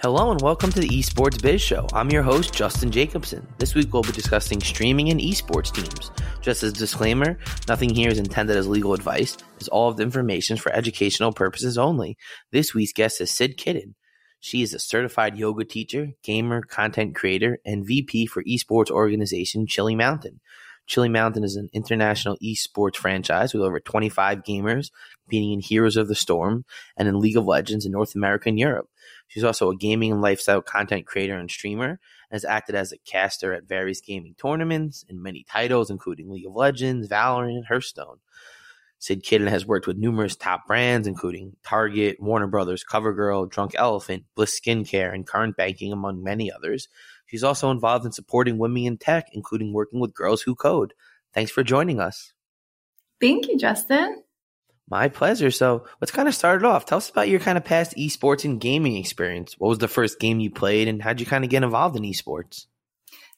Hello and welcome to the Esports Biz Show. I'm your host, Justin Jacobson. This week we'll be discussing streaming and esports teams. Just as a disclaimer, nothing here is intended as legal advice, as all of the information is for educational purposes only. This week's guest is Sid Kitten. She is a certified yoga teacher, gamer, content creator, and VP for esports organization Chilly Mountain. Chilly Mountain is an international esports franchise with over 25 gamers competing in Heroes of the Storm and in League of Legends in North America and Europe. She's also a gaming and lifestyle content creator and streamer, and has acted as a caster at various gaming tournaments and many titles, including League of Legends, Valorant, and Hearthstone. Sid Kitten has worked with numerous top brands, including Target, Warner Brothers, CoverGirl, Drunk Elephant, Bliss Skincare, and Current Banking, among many others. She's also involved in supporting women in tech, including working with Girls Who Code. Thanks for joining us. Thank you, Justin. My pleasure. So let's kind of start it off. Tell us about your kind of past esports and gaming experience. What was the first game you played and how'd you kind of get involved in esports?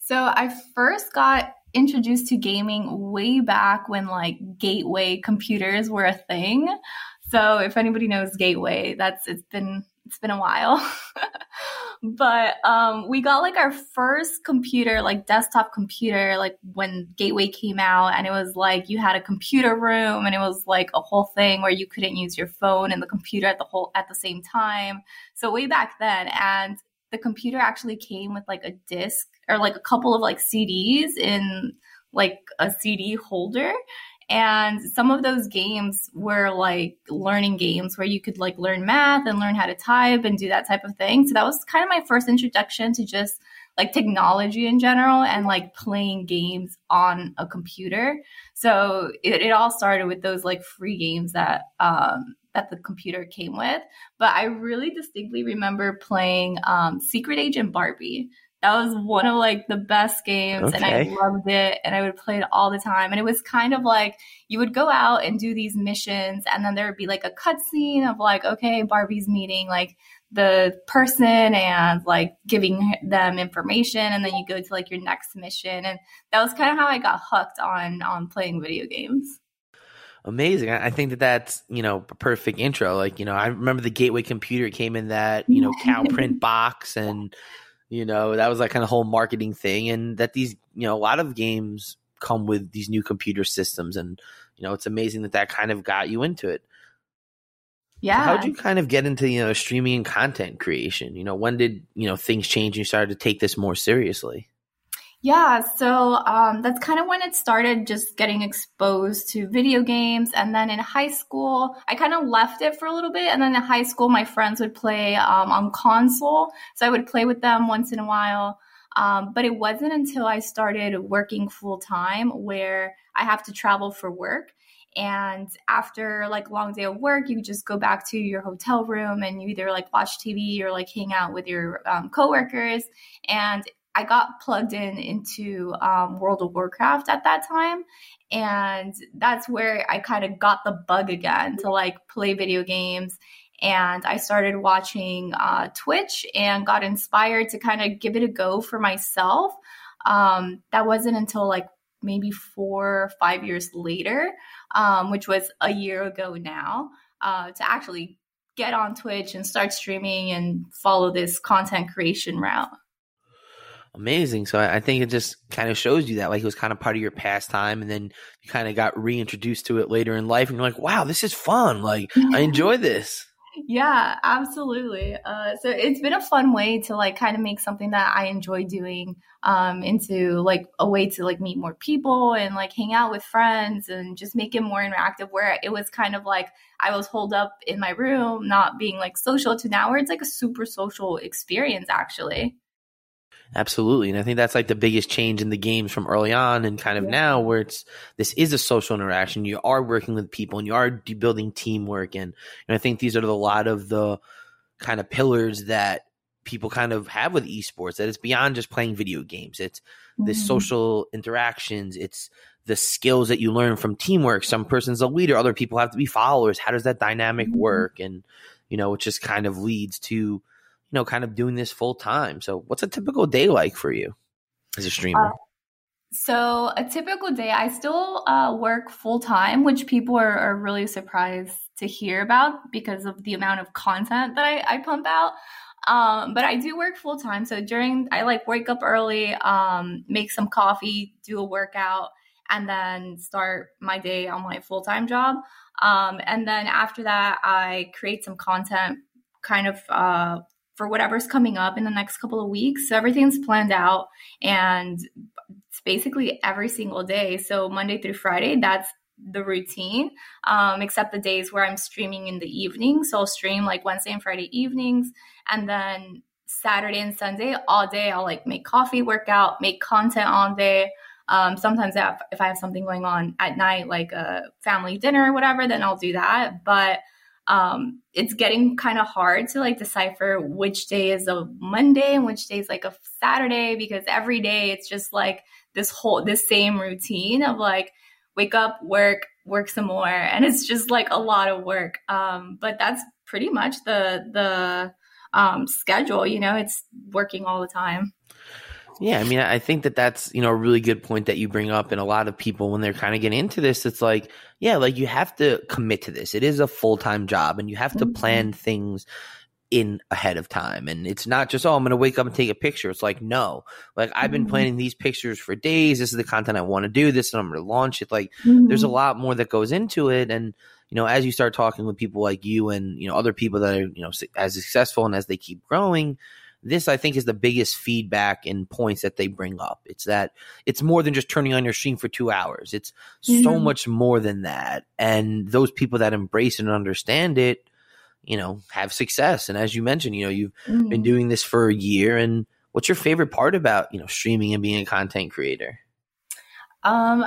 So I first got introduced to gaming way back when like gateway computers were a thing. So if anybody knows gateway, that's it's been it's been a while. but um, we got like our first computer, like desktop computer, like when Gateway came out, and it was like you had a computer room, and it was like a whole thing where you couldn't use your phone and the computer at the whole at the same time. So way back then, and the computer actually came with like a disc or like a couple of like CDs in like a CD holder. And some of those games were like learning games where you could like learn math and learn how to type and do that type of thing. So that was kind of my first introduction to just like technology in general and like playing games on a computer. So it, it all started with those like free games that um, that the computer came with. But I really distinctly remember playing um, Secret Agent Barbie. That was one of like the best games okay. and I loved it and I would play it all the time. And it was kind of like you would go out and do these missions and then there would be like a cutscene of like, okay, Barbie's meeting like the person and like giving them information and then you go to like your next mission. And that was kind of how I got hooked on on playing video games amazing. I think that that's you know a perfect intro. Like you know, I remember the Gateway computer came in that you know cow print box, and you know, that was like kind of whole marketing thing, and that these, you know, a lot of games come with these new computer systems, and you know, it's amazing that that kind of got you into it. Yeah. How'd you kind of get into you know streaming and content creation? You know, when did you know things change and you started to take this more seriously? Yeah, so um, that's kind of when it started just getting exposed to video games. And then in high school, I kind of left it for a little bit. And then in high school, my friends would play um, on console. So I would play with them once in a while. Um, but it wasn't until I started working full time where I have to travel for work. And after like a long day of work, you just go back to your hotel room and you either like watch TV or like hang out with your um, coworkers. And I got plugged in into um, World of Warcraft at that time. And that's where I kind of got the bug again to like play video games. And I started watching uh, Twitch and got inspired to kind of give it a go for myself. Um, that wasn't until like maybe four or five years later, um, which was a year ago now, uh, to actually get on Twitch and start streaming and follow this content creation route amazing. So I think it just kind of shows you that like it was kind of part of your pastime, and then you kind of got reintroduced to it later in life, and you're like, wow, this is fun. Like I enjoy this. Yeah, absolutely. Uh, so it's been a fun way to like kind of make something that I enjoy doing um, into like a way to like meet more people and like hang out with friends and just make it more interactive. Where it was kind of like I was holed up in my room, not being like social, to now where it's like a super social experience actually. Absolutely. And I think that's like the biggest change in the games from early on and kind of yeah. now where it's this is a social interaction. You are working with people and you are building teamwork. And, and I think these are a lot of the kind of pillars that people kind of have with esports that it's beyond just playing video games. It's mm-hmm. the social interactions. It's the skills that you learn from teamwork. Some person's a leader, other people have to be followers. How does that dynamic mm-hmm. work? And, you know, it just kind of leads to you know, kind of doing this full time. So, what's a typical day like for you as a streamer? Uh, so, a typical day, I still uh, work full time, which people are, are, really surprised to hear about because of the amount of content that I, I pump out. Um, but I do work full time. So during, I like wake up early, um, make some coffee, do a workout, and then start my day on my full time job. Um, and then after that, I create some content kind of uh, for whatever's coming up in the next couple of weeks. So everything's planned out and it's basically every single day. So Monday through Friday, that's the routine, um, except the days where I'm streaming in the evening. So I'll stream like Wednesday and Friday evenings. And then Saturday and Sunday, all day, I'll like make coffee, workout, make content all day. Um, sometimes if I have something going on at night, like a family dinner or whatever, then I'll do that. But um, it's getting kind of hard to like decipher which day is a Monday and which day is like a Saturday because every day it's just like this whole this same routine of like wake up, work, work some more, and it's just like a lot of work. Um, but that's pretty much the the um, schedule. You know, it's working all the time. Yeah, I mean, I think that that's you know a really good point that you bring up, and a lot of people when they're kind of getting into this, it's like, yeah, like you have to commit to this. It is a full time job, and you have to mm-hmm. plan things in ahead of time. And it's not just, oh, I'm going to wake up and take a picture. It's like, no, like I've been mm-hmm. planning these pictures for days. This is the content I want to do. This and I'm going to launch it. Like mm-hmm. there's a mm-hmm. lot more that goes into it. And, you know, as you start talking with people like you and, you know, other people that are, you know, as successful and as they keep growing, this I think is the biggest feedback and points that they bring up. It's that it's more than just turning on your stream for two hours. It's mm-hmm. so much more than that. And those people that embrace and understand it, you know, have success. And as you mentioned, you know, you've mm-hmm. been doing this for a year. And what's your favorite part about, you know, streaming and being a content creator? Um,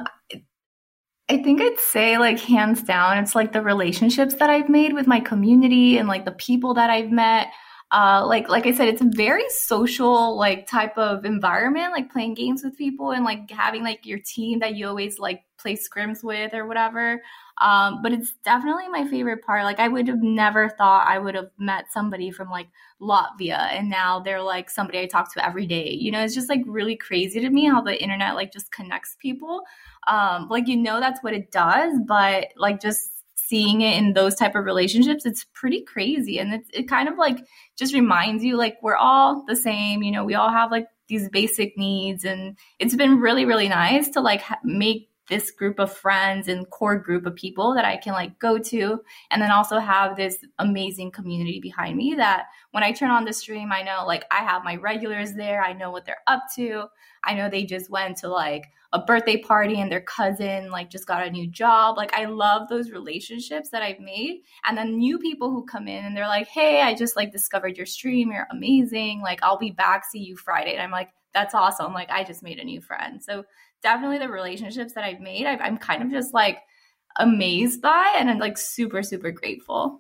I think I'd say like hands down, it's like the relationships that I've made with my community and like the people that I've met uh, like like I said, it's a very social like type of environment, like playing games with people and like having like your team that you always like play scrims with or whatever. Um, but it's definitely my favorite part. Like I would have never thought I would have met somebody from like Latvia and now they're like somebody I talk to every day. You know, it's just like really crazy to me how the internet like just connects people. Um, like you know that's what it does, but like just seeing it in those type of relationships it's pretty crazy. And it's, it kind of like just reminds you like we're all the same you know we all have like these basic needs. And it's been really really nice to like ha- make this group of friends and core group of people that I can like go to and then also have this amazing community behind me that when I turn on the stream I know like I have my regulars there I know what they're up to I know they just went to like a birthday party and their cousin like just got a new job. Like I love those relationships that I've made. And then new people who come in and they're like, "Hey, I just like discovered your stream. You're amazing. Like I'll be back see you Friday." And I'm like, "That's awesome. Like I just made a new friend." So definitely the relationships that I've made, i I'm kind of just like amazed by and I'm like super super grateful.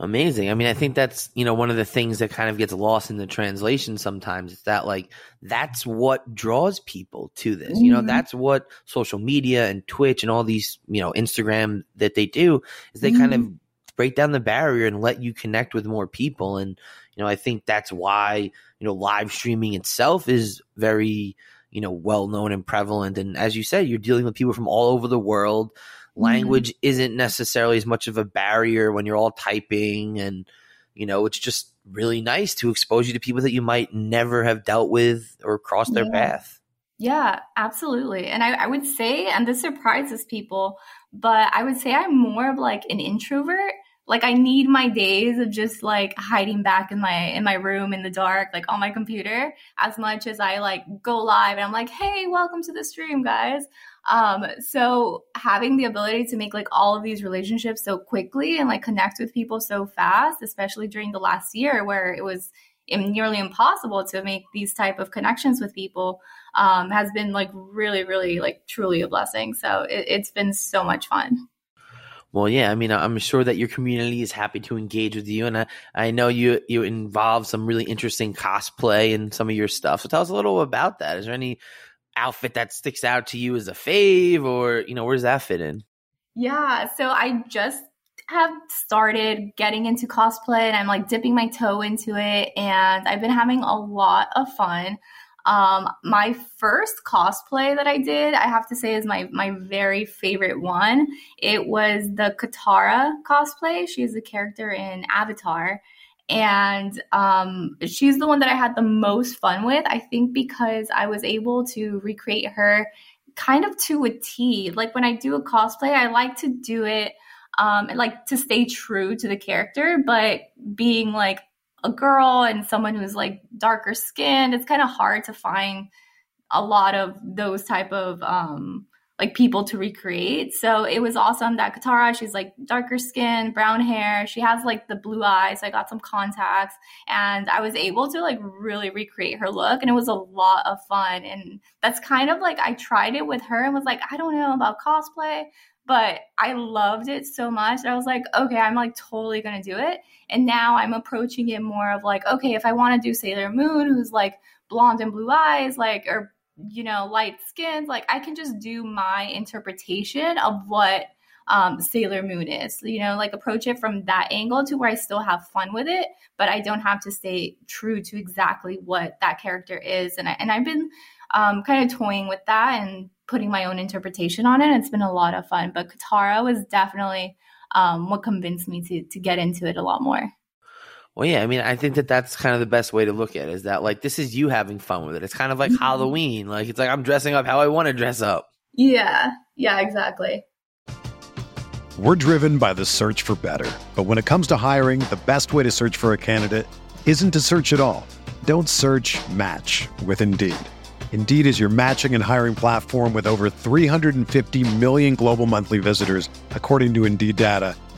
Amazing. I mean, I think that's, you know, one of the things that kind of gets lost in the translation sometimes. is that like that's what draws people to this. Mm-hmm. You know, mm-hmm. that's what social media and Twitch and all these, you know, Instagram that they do is they mm-hmm. kind of mm-hmm. break down the barrier and let you connect with more people. And, you know, I think that's why, you know, live streaming itself is very, you know, well known and prevalent. And as you said, you're dealing with people from all over the world Mm-hmm. language mm-hmm. isn't necessarily as much of a barrier when you're all typing and you know it's just really nice to expose you to people that you might never have dealt with or crossed their path yeah absolutely and I, I would say and this surprises people but i would say i'm more of like an introvert like i need my days of just like hiding back in my in my room in the dark like on my computer as much as i like go live and i'm like hey welcome to the stream guys um, so having the ability to make like all of these relationships so quickly and like connect with people so fast, especially during the last year where it was nearly impossible to make these type of connections with people, um, has been like really, really like truly a blessing. So it, it's been so much fun. Well, yeah, I mean, I'm sure that your community is happy to engage with you, and I, I know you you involve some really interesting cosplay in some of your stuff. So tell us a little about that. Is there any outfit that sticks out to you as a fave or you know where does that fit in yeah so i just have started getting into cosplay and i'm like dipping my toe into it and i've been having a lot of fun um, my first cosplay that I did, I have to say, is my my very favorite one. It was the Katara cosplay. She's a character in Avatar, And um, she's the one that I had the most fun with. I think because I was able to recreate her kind of to a T. Like when I do a cosplay, I like to do it um, like to stay true to the character, but being like a girl and someone who's like darker skinned, it's kind of hard to find a lot of those type of um, like people to recreate. So it was awesome that Katara, she's like darker skin, brown hair. She has like the blue eyes. I got some contacts and I was able to like really recreate her look and it was a lot of fun. And that's kind of like I tried it with her and was like, I don't know about cosplay, but I loved it so much. I was like, okay, I'm like totally gonna do it. And now I'm approaching it more of like, okay, if I want to do Sailor Moon, who's like blonde and blue eyes, like or you know, light skins, like I can just do my interpretation of what um, Sailor Moon is. You know, like approach it from that angle to where I still have fun with it, but I don't have to stay true to exactly what that character is. And I, and I've been um, kind of toying with that and putting my own interpretation on it. It's been a lot of fun. But Katara was definitely um, what convinced me to to get into it a lot more. Well, yeah, I mean, I think that that's kind of the best way to look at it is that like this is you having fun with it. It's kind of like mm-hmm. Halloween. Like it's like I'm dressing up how I want to dress up. Yeah. Yeah, exactly. We're driven by the search for better. But when it comes to hiring, the best way to search for a candidate isn't to search at all. Don't search, match with Indeed. Indeed is your matching and hiring platform with over 350 million global monthly visitors, according to Indeed data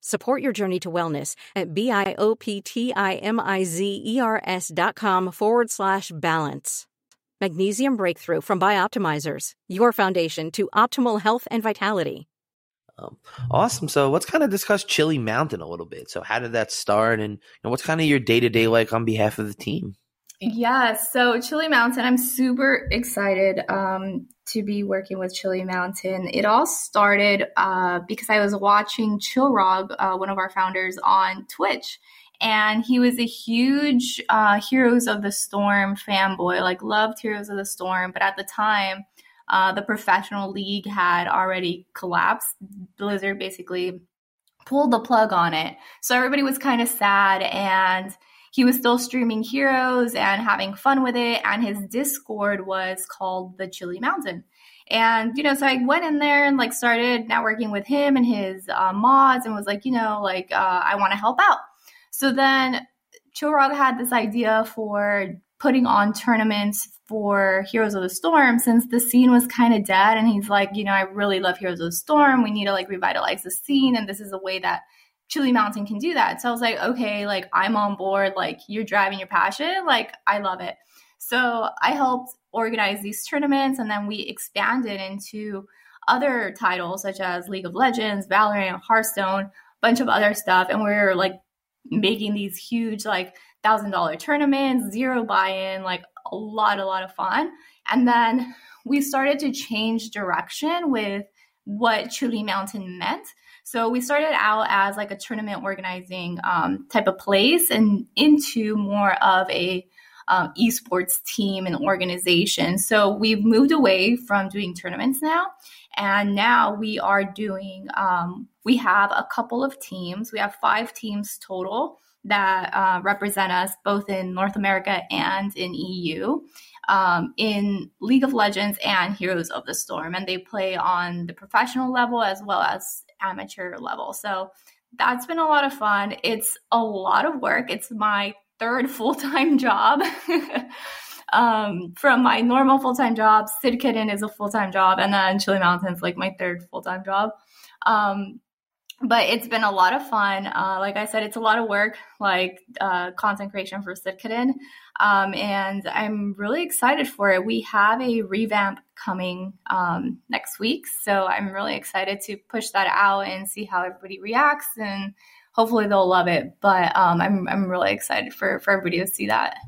Support your journey to wellness at B-I-O-P-T-I-M-I-Z-E-R-S dot com forward slash balance. Magnesium Breakthrough from Bioptimizers, your foundation to optimal health and vitality. Um, awesome. So let's kind of discuss Chilly Mountain a little bit. So how did that start, and, and what's kind of your day to day like on behalf of the team? Yeah, so Chilly Mountain, I'm super excited um, to be working with Chilly Mountain. It all started uh, because I was watching Chillrog, uh, one of our founders, on Twitch. And he was a huge uh, Heroes of the Storm fanboy, like loved Heroes of the Storm. But at the time, uh, the professional league had already collapsed. Blizzard basically pulled the plug on it. So everybody was kind of sad and he was still streaming Heroes and having fun with it. And his Discord was called the Chilly Mountain. And, you know, so I went in there and like started networking with him and his uh, mods and was like, you know, like, uh, I want to help out. So then Chillrog had this idea for putting on tournaments for Heroes of the Storm since the scene was kind of dead. And he's like, you know, I really love Heroes of the Storm. We need to like revitalize the scene. And this is a way that Chilly Mountain can do that. So I was like, okay, like I'm on board. Like you're driving your passion. Like I love it. So I helped organize these tournaments and then we expanded into other titles such as League of Legends, Valorant, Hearthstone, bunch of other stuff. And we we're like making these huge, like, thousand dollar tournaments, zero buy in, like a lot, a lot of fun. And then we started to change direction with what Chilly Mountain meant. So we started out as like a tournament organizing um, type of place and into more of a um, esports team and organization. So we've moved away from doing tournaments now. And now we are doing, um, we have a couple of teams. We have five teams total that uh, represent us both in North America and in EU. Um, in League of Legends and Heroes of the Storm, and they play on the professional level as well as amateur level. So that's been a lot of fun. It's a lot of work. It's my third full time job. um, from my normal full time job, Sid Kitten is a full time job, and then Chilly Mountains like my third full time job. Um, but it's been a lot of fun. Uh, like I said, it's a lot of work, like uh, content creation for Kitten. Um, and I'm really excited for it. We have a revamp coming um, next week. So I'm really excited to push that out and see how everybody reacts. And hopefully they'll love it. But um, I'm, I'm really excited for, for everybody to see that.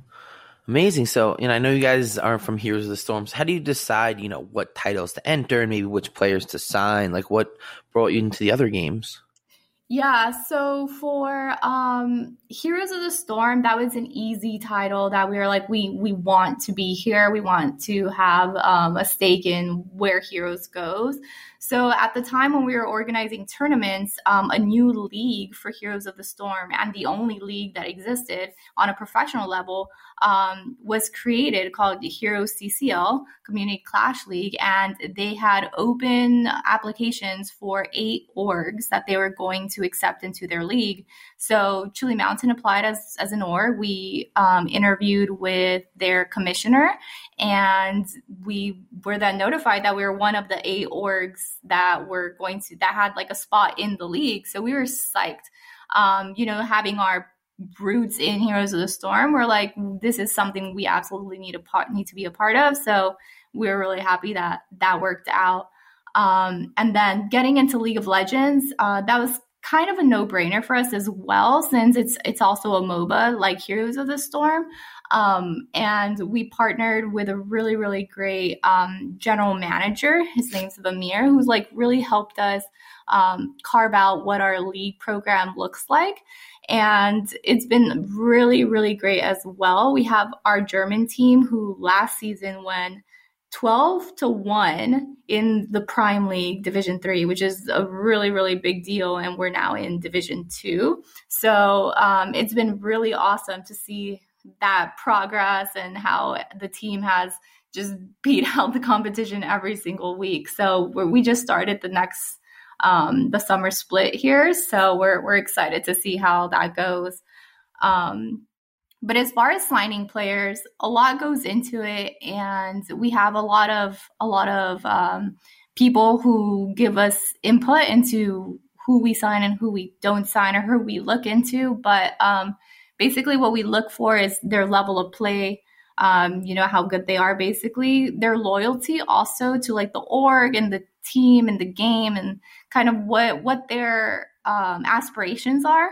Amazing. So, you know, I know you guys are from Heroes of the Storms. How do you decide, you know, what titles to enter and maybe which players to sign? Like, what brought you into the other games? Yeah, so for um Heroes of the Storm, that was an easy title that we were like we we want to be here. We want to have um, a stake in where Heroes goes. So at the time when we were organizing tournaments, um, a new league for Heroes of the Storm and the only league that existed on a professional level um, was created called the Heroes CCL Community Clash League, and they had open applications for eight orgs that they were going to accept into their league. So Chilly Mountain applied as as an org. We um, interviewed with their commissioner, and we were then notified that we were one of the eight orgs that were going to that had like a spot in the league. So we were psyched. Um, you know, having our roots in Heroes of the Storm, we're like, this is something we absolutely need a part need to be a part of. So we were really happy that that worked out. Um, and then getting into League of Legends, uh, that was kind of a no-brainer for us as well since it's it's also a MOBA like Heroes of the Storm. Um, and we partnered with a really really great um, general manager. His name's Amir, who's like really helped us um, carve out what our league program looks like. And it's been really really great as well. We have our German team who last season when 12 to 1 in the prime league division 3 which is a really really big deal and we're now in division 2 so um, it's been really awesome to see that progress and how the team has just beat out the competition every single week. So we just started the next um, the summer split here. So we're, we're excited to see how that goes. Um, but as far as signing players, a lot goes into it, and we have a lot of a lot of um, people who give us input into who we sign and who we don't sign or who we look into. But um, basically, what we look for is their level of play. Um, you know how good they are. Basically, their loyalty also to like the org and the team and the game and kind of what what their um, aspirations are.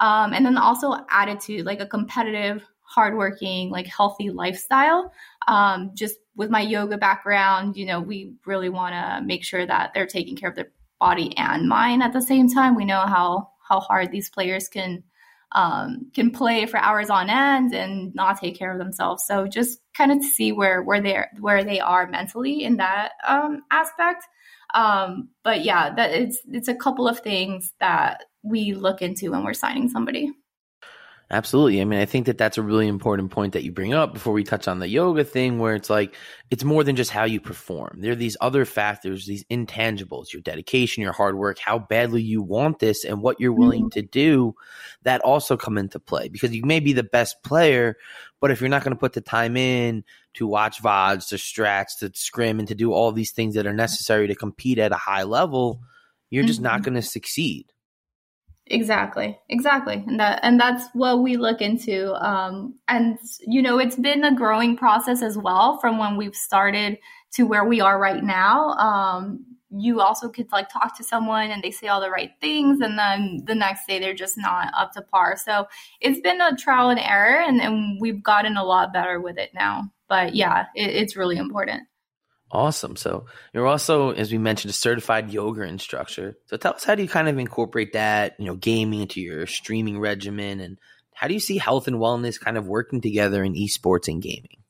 Um, and then also attitude, like a competitive, hardworking, like healthy lifestyle. Um, just with my yoga background, you know, we really want to make sure that they're taking care of their body and mind at the same time. We know how how hard these players can um, can play for hours on end and not take care of themselves. So just kind of see where where they where they are mentally in that um, aspect. Um, but yeah, that it's it's a couple of things that we look into when we're signing somebody. Absolutely. I mean, I think that that's a really important point that you bring up before we touch on the yoga thing, where it's like, it's more than just how you perform. There are these other factors, these intangibles, your dedication, your hard work, how badly you want this, and what you're willing mm-hmm. to do that also come into play. Because you may be the best player, but if you're not going to put the time in to watch VODs, to strats, to scrim, and to do all these things that are necessary to compete at a high level, you're mm-hmm. just not mm-hmm. going to succeed. Exactly, exactly, and that and that's what we look into. Um, and you know, it's been a growing process as well from when we've started to where we are right now. Um, you also could like talk to someone and they say all the right things, and then the next day they're just not up to par. So it's been a trial and error, and, and we've gotten a lot better with it now. but yeah, it, it's really important. Awesome. So you're also, as we mentioned, a certified yoga instructor. So tell us how do you kind of incorporate that, you know, gaming into your streaming regimen and how do you see health and wellness kind of working together in esports and gaming?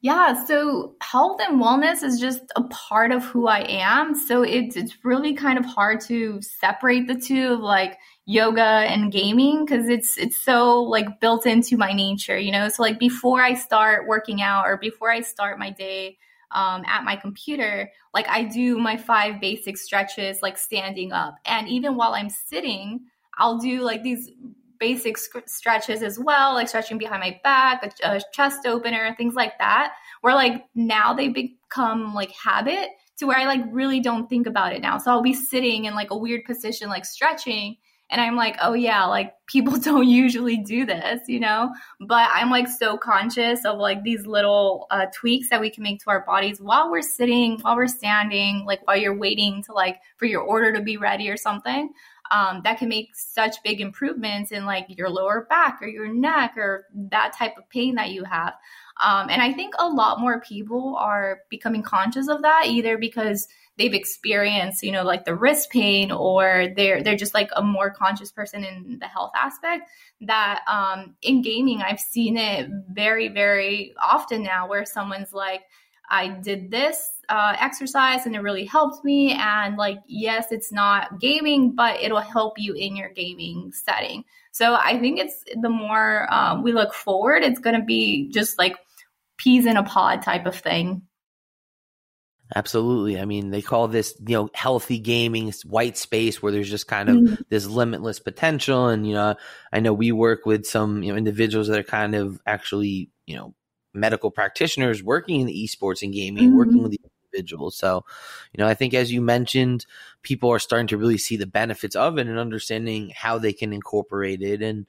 Yeah, so health and wellness is just a part of who I am. So it's it's really kind of hard to separate the two like yoga and gaming because it's it's so like built into my nature, you know. So like before I start working out or before I start my day um, at my computer, like I do my five basic stretches like standing up, and even while I'm sitting, I'll do like these basic stretches as well, like stretching behind my back, a, a chest opener, things like that. Where like now they become like habit to where I like really don't think about it now. So I'll be sitting in like a weird position, like stretching. And I'm like, oh yeah, like people don't usually do this, you know? But I'm like so conscious of like these little uh, tweaks that we can make to our bodies while we're sitting, while we're standing, like while you're waiting to like for your order to be ready or something um, that can make such big improvements in like your lower back or your neck or that type of pain that you have. Um, and I think a lot more people are becoming conscious of that either because they've experienced, you know, like the wrist pain or they're they're just like a more conscious person in the health aspect. That um, in gaming, I've seen it very very often now where someone's like, I did this uh, exercise and it really helped me. And like, yes, it's not gaming, but it'll help you in your gaming setting. So I think it's the more um, we look forward, it's going to be just like peas in a pod type of thing. Absolutely. I mean, they call this, you know, healthy gaming white space where there's just kind of mm-hmm. this limitless potential. And, you know, I know we work with some, you know, individuals that are kind of actually, you know, medical practitioners working in the esports and gaming, mm-hmm. working with the individuals. So, you know, I think as you mentioned, people are starting to really see the benefits of it and understanding how they can incorporate it. And,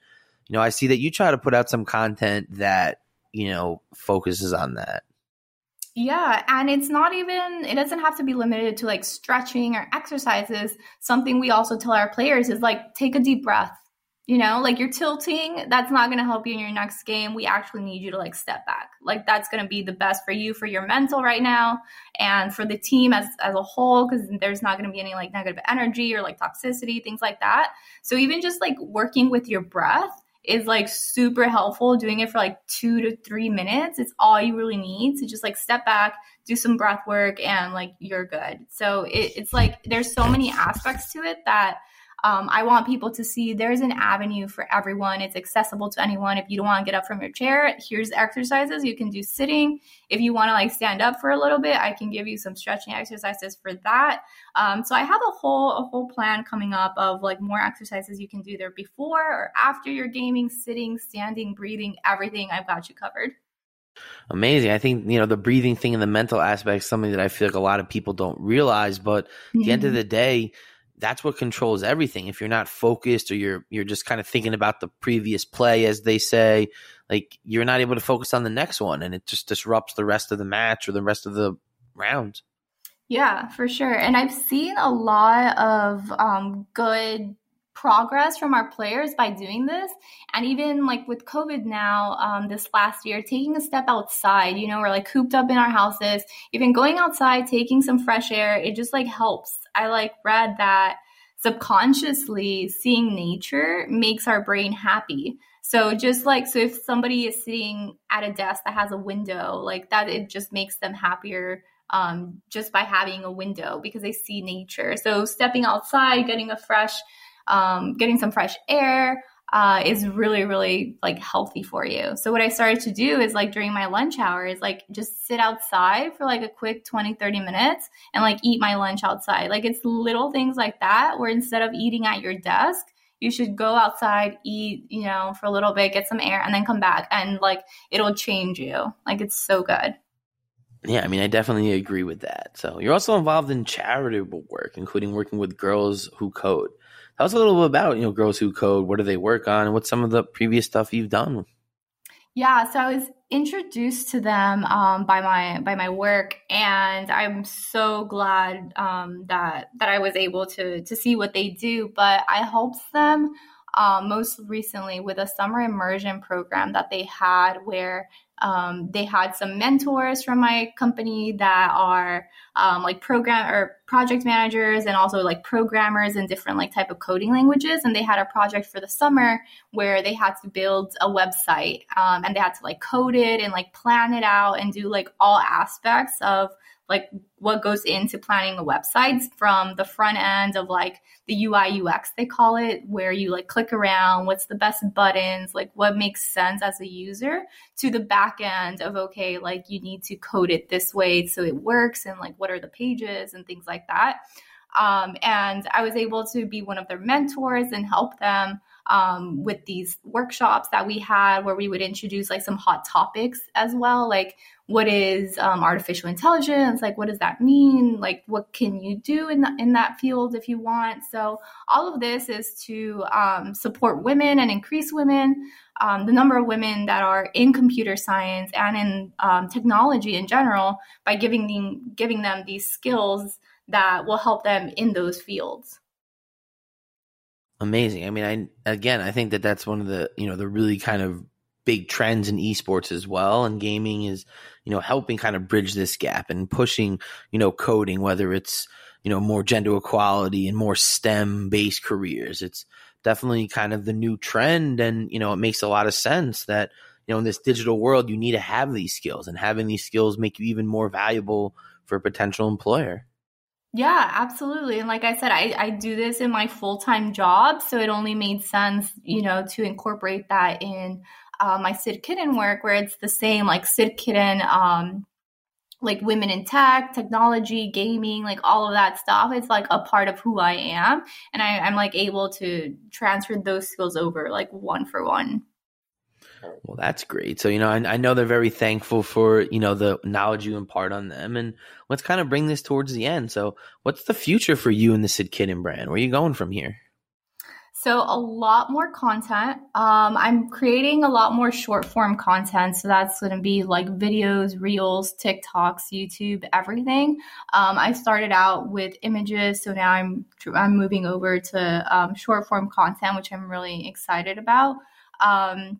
you know, I see that you try to put out some content that, you know, focuses on that. Yeah, and it's not even it doesn't have to be limited to like stretching or exercises. Something we also tell our players is like take a deep breath you know, like you're tilting, that's not going to help you in your next game. We actually need you to like step back. Like that's going to be the best for you for your mental right now and for the team as as a whole cuz there's not going to be any like negative energy or like toxicity, things like that. So even just like working with your breath is like super helpful. Doing it for like 2 to 3 minutes, it's all you really need to just like step back, do some breath work and like you're good. So it, it's like there's so many aspects to it that um, I want people to see there's an avenue for everyone. It's accessible to anyone. If you don't want to get up from your chair, here's exercises you can do sitting. If you want to like stand up for a little bit, I can give you some stretching exercises for that. Um, so I have a whole a whole plan coming up of like more exercises you can do there before or after your gaming, sitting, standing, breathing, everything. I've got you covered. Amazing. I think, you know, the breathing thing and the mental aspect is something that I feel like a lot of people don't realize. But at the end of mm-hmm. the day, that's what controls everything. If you're not focused or you're you're just kind of thinking about the previous play, as they say, like you're not able to focus on the next one, and it just disrupts the rest of the match or the rest of the round. Yeah, for sure. And I've seen a lot of um, good progress from our players by doing this. And even like with COVID now, um, this last year, taking a step outside, you know, we're like cooped up in our houses, even going outside, taking some fresh air, it just like helps. I like read that subconsciously seeing nature makes our brain happy. So just like so if somebody is sitting at a desk that has a window, like that it just makes them happier um, just by having a window because they see nature. So stepping outside, getting a fresh um, getting some fresh air uh, is really, really like healthy for you. So what I started to do is like during my lunch hour is like just sit outside for like a quick 20, 30 minutes and like eat my lunch outside. Like it's little things like that where instead of eating at your desk, you should go outside, eat, you know, for a little bit, get some air, and then come back. And like it'll change you. Like it's so good. Yeah, I mean, I definitely agree with that. So you're also involved in charitable work, including working with girls who code. Tell us a little bit about you know Girls Who Code. What do they work on, what's some of the previous stuff you've done? Yeah, so I was introduced to them um, by my by my work, and I'm so glad um, that that I was able to to see what they do. But I helped them um, most recently with a summer immersion program that they had where um, they had some mentors from my company that are um, like program or project managers and also like programmers in different like type of coding languages. And they had a project for the summer where they had to build a website um, and they had to like code it and like plan it out and do like all aspects of like what goes into planning a website from the front end of like the UI UX they call it where you like click around what's the best buttons like what makes sense as a user to the back end of okay like you need to code it this way so it works and like what are the pages and things like that. Um, and I was able to be one of their mentors and help them um, with these workshops that we had where we would introduce like some hot topics as well, like what is um, artificial intelligence? Like what does that mean? Like what can you do in, the, in that field if you want? So all of this is to um, support women and increase women um, the number of women that are in computer science and in um, technology in general by giving them giving them these skills that will help them in those fields. Amazing. I mean i again i think that that's one of the you know the really kind of big trends in esports as well and gaming is you know helping kind of bridge this gap and pushing you know coding whether it's you know more gender equality and more stem based careers it's definitely kind of the new trend and you know it makes a lot of sense that you know in this digital world you need to have these skills and having these skills make you even more valuable for a potential employer yeah, absolutely. And like I said, I, I do this in my full time job. So it only made sense, you know, to incorporate that in uh, my Sid Kitten work, where it's the same, like Sid Kitten, um, like women in tech, technology, gaming, like all of that stuff. It's like a part of who I am, and I, I'm like able to transfer those skills over like one for one. Well, that's great. So, you know, I, I, know they're very thankful for, you know, the knowledge you impart on them. And let's kind of bring this towards the end. So, what's the future for you and the Sid Kitten brand? Where are you going from here? So, a lot more content. Um, I'm creating a lot more short form content. So, that's going to be like videos, reels, TikToks, YouTube, everything. Um, I started out with images. So now I'm, I'm moving over to um, short form content, which I'm really excited about. Um,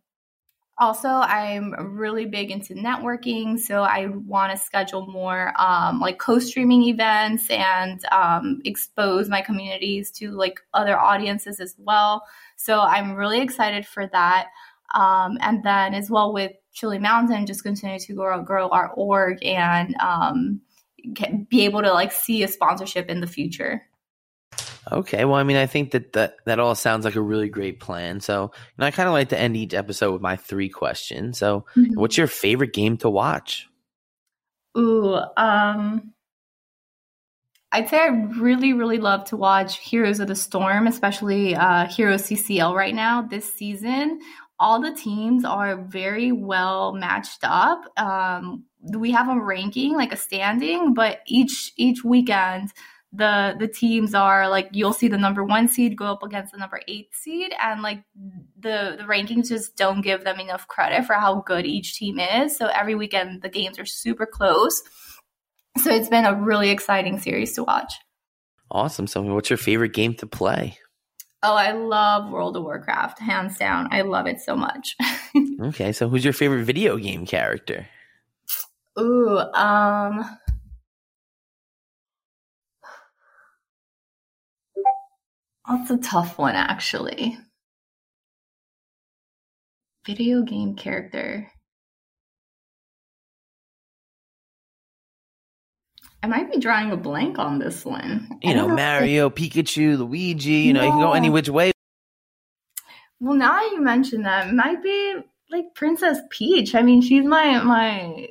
also i'm really big into networking so i want to schedule more um, like co-streaming events and um, expose my communities to like other audiences as well. So i'm really excited for that. Um, and then as well with chilly mountain just continue to grow, grow our org and um, be able to like see a sponsorship in the future Okay, well, I mean, I think that that, that all sounds like a really great plan. So, know, I kind of like to end each episode with my three questions. So, mm-hmm. what's your favorite game to watch? Ooh, um, I'd say I really, really love to watch Heroes of the Storm, especially uh, Heroes CCL right now this season. All the teams are very well matched up. Um, we have a ranking, like a standing, but each each weekend the the teams are like you'll see the number one seed go up against the number eight seed and like the the rankings just don't give them enough credit for how good each team is. So every weekend the games are super close. So it's been a really exciting series to watch. Awesome. So what's your favorite game to play? Oh i love world of warcraft hands down. I love it so much. Okay so who's your favorite video game character? Ooh um That's a tough one, actually. Video game character. I might be drawing a blank on this one. You know, know, Mario, Pikachu, Luigi, you know, yeah. you can go any which way. Well, now you mention that, it might be like Princess Peach. I mean, she's my my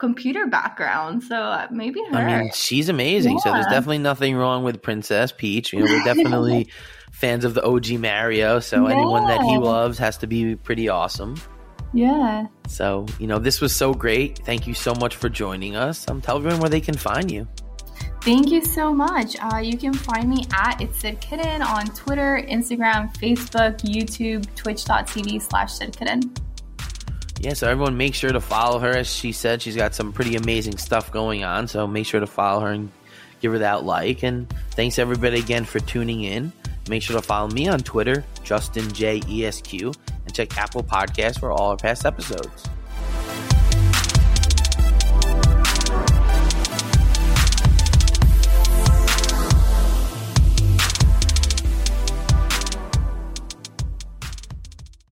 computer background, so uh, maybe her. I mean, she's amazing. Yeah. So there's definitely nothing wrong with Princess Peach. You know, we're definitely fans of the OG Mario, so yeah. anyone that he loves has to be pretty awesome. Yeah. So, you know, this was so great. Thank you so much for joining us. Um, tell everyone where they can find you. Thank you so much. Uh, you can find me at It's Sid Kitten on Twitter, Instagram, Facebook, YouTube, twitch.tv slash Sid Kitten yeah, so everyone make sure to follow her. As she said, she's got some pretty amazing stuff going on. So make sure to follow her and give her that like. And thanks everybody again for tuning in. Make sure to follow me on Twitter, JustinJESQ, and check Apple Podcasts for all our past episodes.